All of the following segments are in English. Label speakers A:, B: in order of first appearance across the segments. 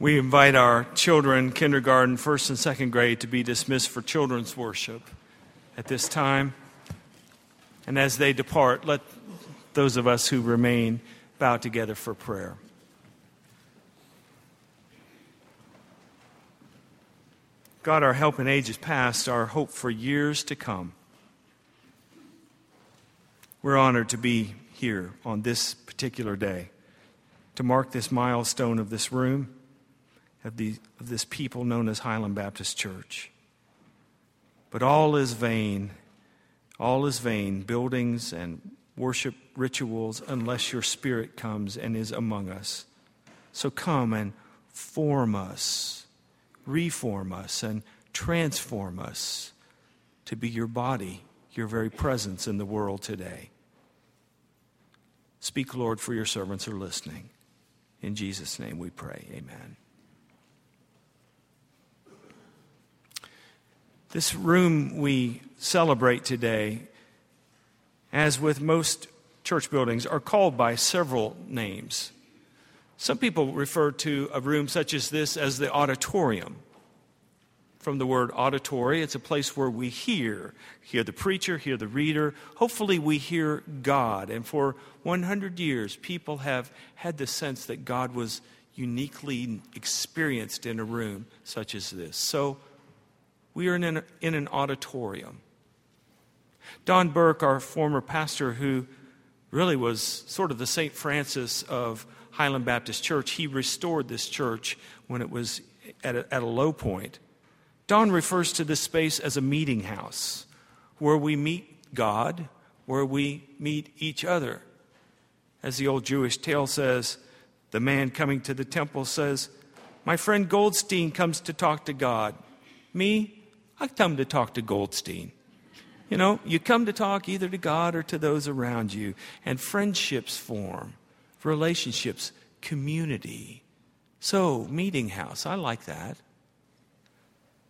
A: We invite our children, kindergarten, first and second grade, to be dismissed for children's worship at this time. And as they depart, let those of us who remain bow together for prayer. God, our help in ages past, our hope for years to come. We're honored to be here on this particular day to mark this milestone of this room, of, the, of this people known as Highland Baptist Church. But all is vain, all is vain, buildings and worship rituals, unless your Spirit comes and is among us. So come and form us, reform us, and transform us to be your body, your very presence in the world today. Speak, Lord, for your servants are listening. In Jesus' name we pray. Amen. This room we celebrate today, as with most church buildings, are called by several names. Some people refer to a room such as this as the auditorium from the word auditory. It's a place where we hear, hear the preacher, hear the reader. Hopefully, we hear God. And for 100 years, people have had the sense that God was uniquely experienced in a room such as this. So, we are in an, in an auditorium. Don Burke, our former pastor, who really was sort of the St. Francis of Highland Baptist Church, he restored this church when it was at a, at a low point. Don refers to this space as a meeting house where we meet God, where we meet each other. As the old Jewish tale says, the man coming to the temple says, My friend Goldstein comes to talk to God. Me, I come to talk to Goldstein. You know, you come to talk either to God or to those around you, and friendships form, relationships, community. So, meeting house, I like that.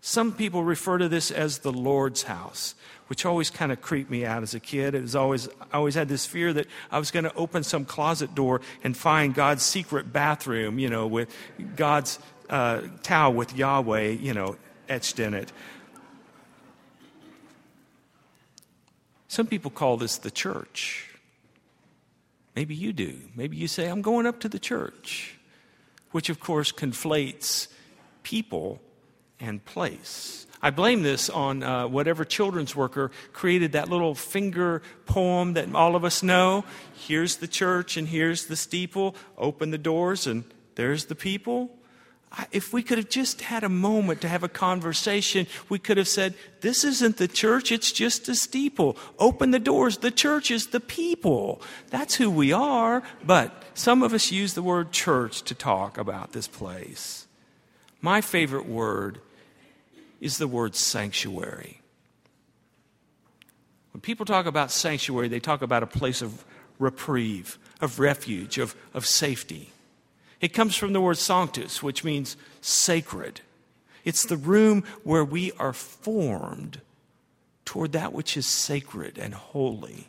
A: Some people refer to this as the Lord's house, which always kind of creeped me out as a kid. It was always, I always had this fear that I was going to open some closet door and find God's secret bathroom, you know, with God's uh, towel with Yahweh, you know, etched in it. Some people call this the church. Maybe you do. Maybe you say, I'm going up to the church, which of course conflates people and place. I blame this on uh, whatever children's worker created that little finger poem that all of us know. Here's the church and here's the steeple. Open the doors and there's the people. If we could have just had a moment to have a conversation, we could have said, This isn't the church, it's just a steeple. Open the doors. The church is the people. That's who we are. But some of us use the word church to talk about this place. My favorite word is the word sanctuary. When people talk about sanctuary, they talk about a place of reprieve, of refuge, of, of safety. It comes from the word sanctus, which means sacred. It's the room where we are formed toward that which is sacred and holy.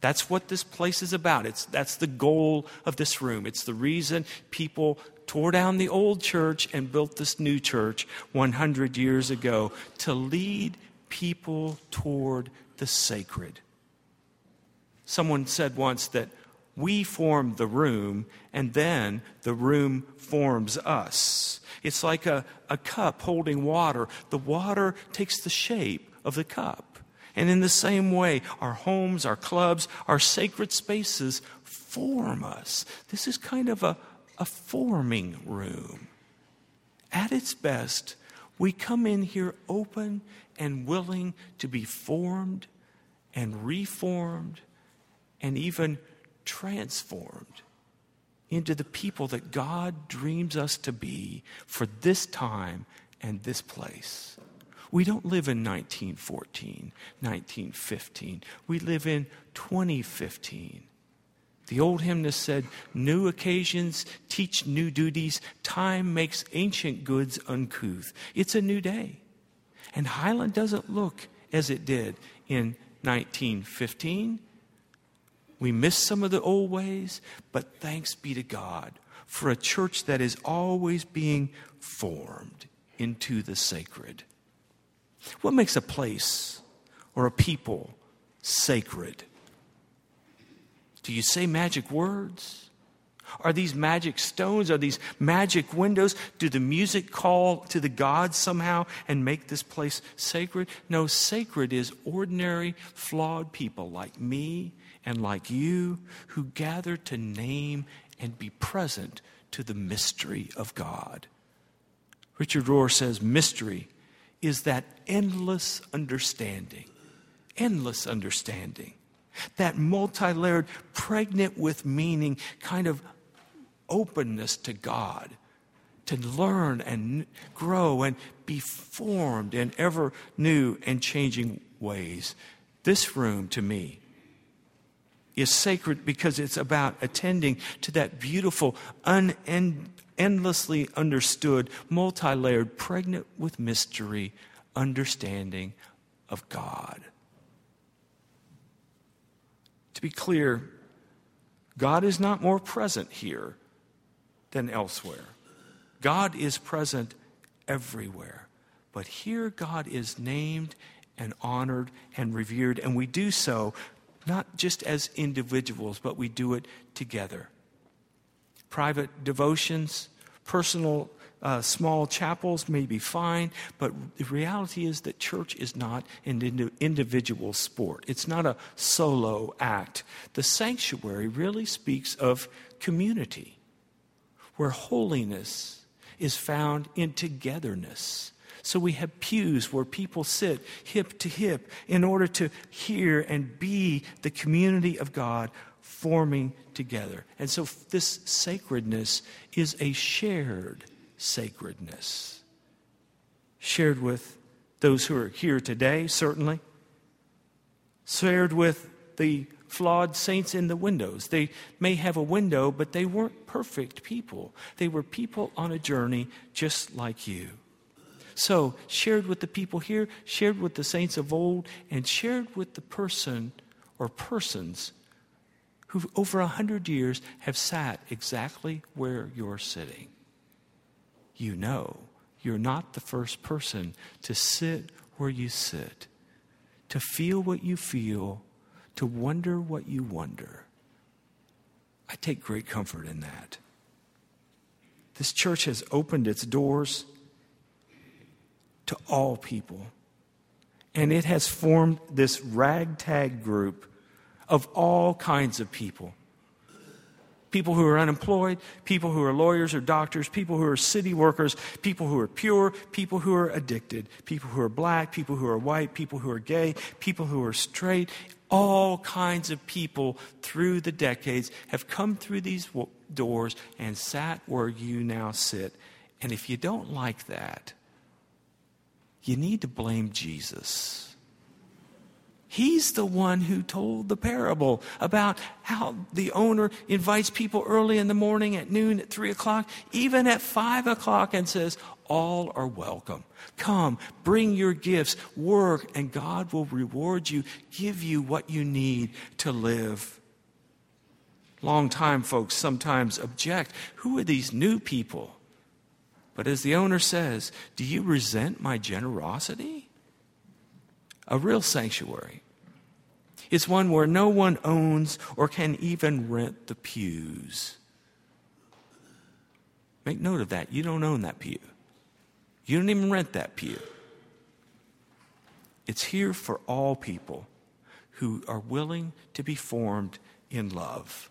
A: That's what this place is about. It's, that's the goal of this room. It's the reason people tore down the old church and built this new church 100 years ago to lead people toward the sacred. Someone said once that we form the room and then the room forms us. It's like a, a cup holding water. The water takes the shape of the cup. And in the same way, our homes, our clubs, our sacred spaces form us. This is kind of a, a forming room. At its best, we come in here open and willing to be formed and reformed and even transformed into the people that God dreams us to be for this time and this place. We don't live in 1914, 1915. We live in 2015. The old hymnist said, New occasions teach new duties. Time makes ancient goods uncouth. It's a new day. And Highland doesn't look as it did in 1915. We miss some of the old ways, but thanks be to God for a church that is always being formed into the sacred. What makes a place or a people sacred? Do you say magic words? Are these magic stones? Are these magic windows? Do the music call to the gods somehow and make this place sacred? No, sacred is ordinary, flawed people like me and like you who gather to name and be present to the mystery of God. Richard Rohr says mystery is that endless understanding, endless understanding, that multi layered, pregnant with meaning kind of openness to God, to learn and grow and be formed in ever new and changing ways. This room to me is sacred because it's about attending to that beautiful, unend, endlessly understood, multi layered, pregnant with mystery understanding of God. To be clear, God is not more present here than elsewhere. God is present everywhere. But here, God is named and honored and revered, and we do so not just as individuals, but we do it together. Private devotions, personal uh, small chapels may be fine, but the reality is that church is not an individual sport. It's not a solo act. The sanctuary really speaks of community, where holiness is found in togetherness so we have pews where people sit hip to hip in order to hear and be the community of God forming together. And so this sacredness is a shared sacredness. Shared with those who are here today, certainly. Shared with the flawed saints in the windows. They may have a window, but they weren't perfect people. They were people on a journey just like you. So, shared with the people here, shared with the saints of old, and shared with the person or persons who, over a hundred years, have sat exactly where you're sitting. You know you're not the first person to sit where you sit, to feel what you feel, to wonder what you wonder. I take great comfort in that. This church has opened its doors to all people. And it has formed this ragtag group of all kinds of people people who are unemployed, people who are lawyers or doctors, people who are city workers, people who are pure, people who are addicted, people who are black, people who are white, people who are gay, people who are straight. All kinds of people through the decades have come through these doors and sat where you now sit. And if you don't like that, you need to blame Jesus. He's the one who told the parable about how the owner invites people early in the morning, at noon, at three o'clock, even at five o'clock, and says, All are welcome. Come, bring your gifts, work, and God will reward you, give you what you need to live. Long time folks sometimes object who are these new people? But as the owner says, Do you resent my generosity? A real sanctuary It's one where no one owns or can even rent the pews. Make note of that. You don't own that pew, you don't even rent that pew. It's here for all people who are willing to be formed in love.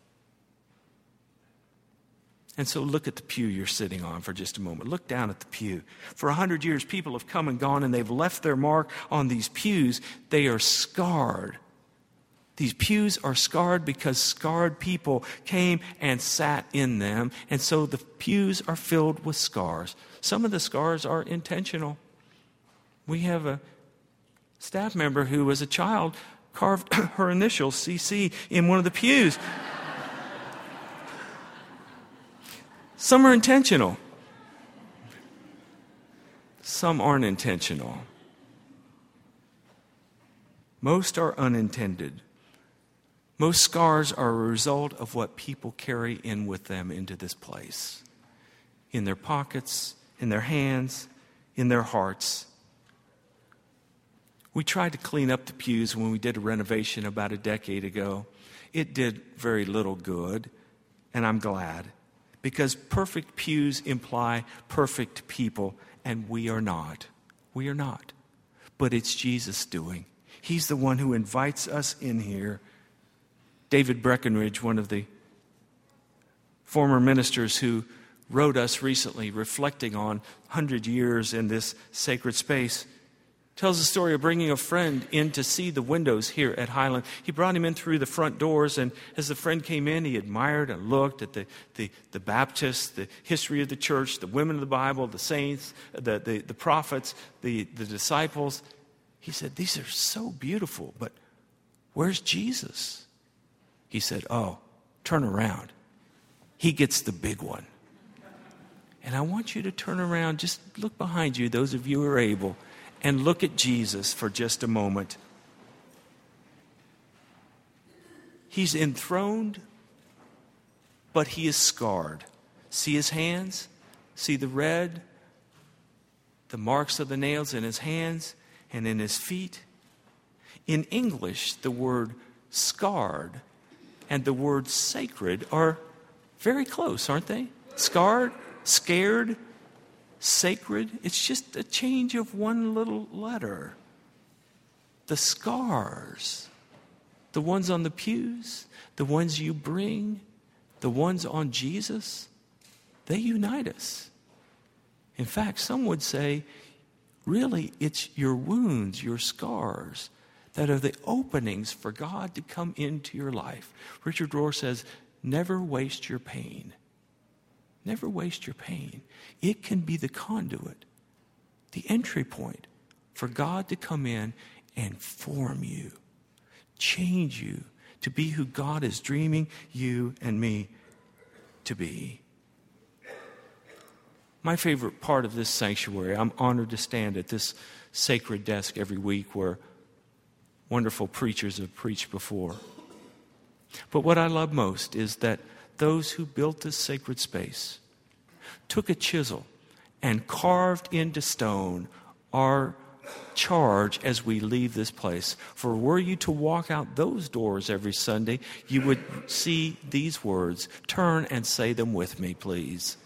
A: And so look at the pew you're sitting on for just a moment. Look down at the pew. For a hundred years, people have come and gone and they've left their mark on these pews. They are scarred. These pews are scarred because scarred people came and sat in them. And so the pews are filled with scars. Some of the scars are intentional. We have a staff member who, as a child, carved her initials, CC, in one of the pews. Some are intentional, some aren't intentional. Most are unintended. Most scars are a result of what people carry in with them into this place in their pockets, in their hands, in their hearts. We tried to clean up the pews when we did a renovation about a decade ago. It did very little good, and I'm glad because perfect pews imply perfect people, and we are not. We are not. But it's Jesus doing. He's the one who invites us in here. David Breckenridge, one of the former ministers who wrote us recently, reflecting on 100 years in this sacred space, tells the story of bringing a friend in to see the windows here at Highland. He brought him in through the front doors, and as the friend came in, he admired and looked at the, the, the Baptists, the history of the church, the women of the Bible, the saints, the, the, the prophets, the, the disciples. He said, These are so beautiful, but where's Jesus? He said, Oh, turn around. He gets the big one. And I want you to turn around, just look behind you, those of you who are able and look at Jesus for just a moment. He's enthroned, but he is scarred. See his hands? See the red? The marks of the nails in his hands and in his feet? In English, the word scarred and the word sacred are very close, aren't they? Scarred, scared, sacred. It's just a change of one little letter. The scars, the ones on the pews, the ones you bring, the ones on Jesus, they unite us. In fact, some would say, really, it's your wounds, your scars, that are the openings for God to come into your life. Richard Rohr says, never waste your pain. Never waste your pain. It can be the conduit, the entry point for God to come in and form you, change you to be who God is dreaming you and me to be. My favorite part of this sanctuary, I'm honored to stand at this sacred desk every week where wonderful preachers have preached before. But what I love most is that those who built this sacred space took a chisel and carved into stone our charge as we leave this place. For were you to walk out those doors every Sunday, you would see these words. Turn and say them with me, please.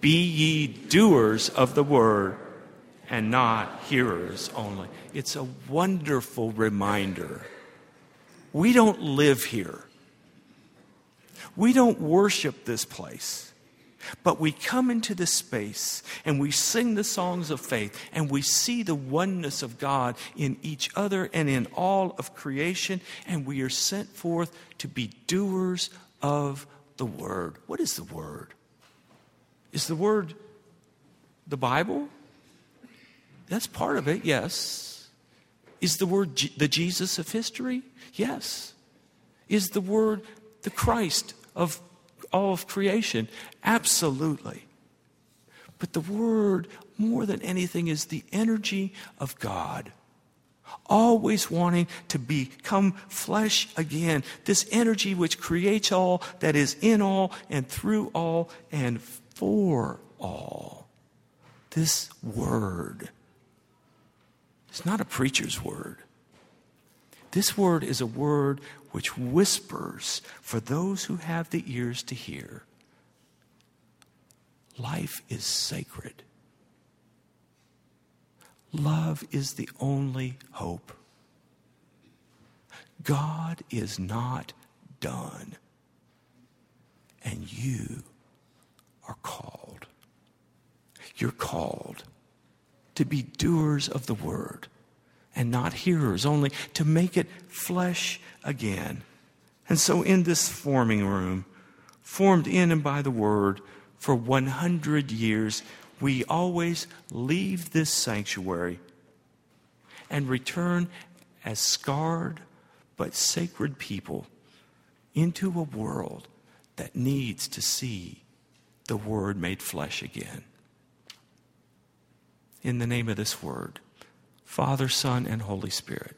A: Be ye doers of the word and not hearers only. It's a wonderful reminder. We don't live here. We don't worship this place. But we come into this space and we sing the songs of faith and we see the oneness of God in each other and in all of creation, and we are sent forth to be doers of the Word. What is the Word? Is the Word the Bible? That's part of it, yes. Is the Word G- the Jesus of history? Yes. Is the Word the Christ of all of creation? Absolutely. But the Word, more than anything, is the energy of God. Always wanting to become flesh again. This energy which creates all, that is in all, and through all, and for all. This Word. It's not a preacher's word. This word is a word which whispers for those who have the ears to hear. Life is sacred. Love is the only hope. God is not done. And you are called. You're called to be doers of the word and not hearers only, to make it flesh again. And so, in this forming room, formed in and by the Word for 100 years, we always leave this sanctuary and return as scarred but sacred people into a world that needs to see the Word made flesh again. In the name of this Word, Father, Son, and Holy Spirit.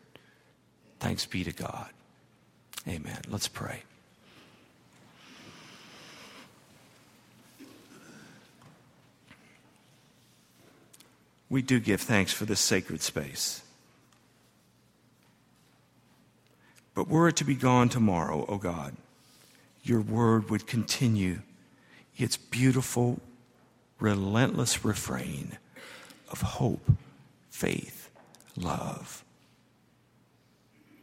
A: Thanks be to God. Amen. Let's pray. We do give thanks for this sacred space. But were it to be gone tomorrow, O oh God, your word would continue its beautiful, relentless refrain of hope, faith, love.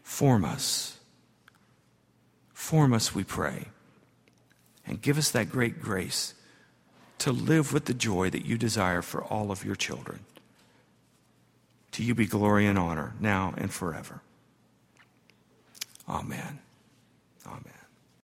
A: Form us. Form us, we pray. And give us that great grace to live with the joy that you desire for all of your children. To you be glory and honor now and forever. Amen. Amen.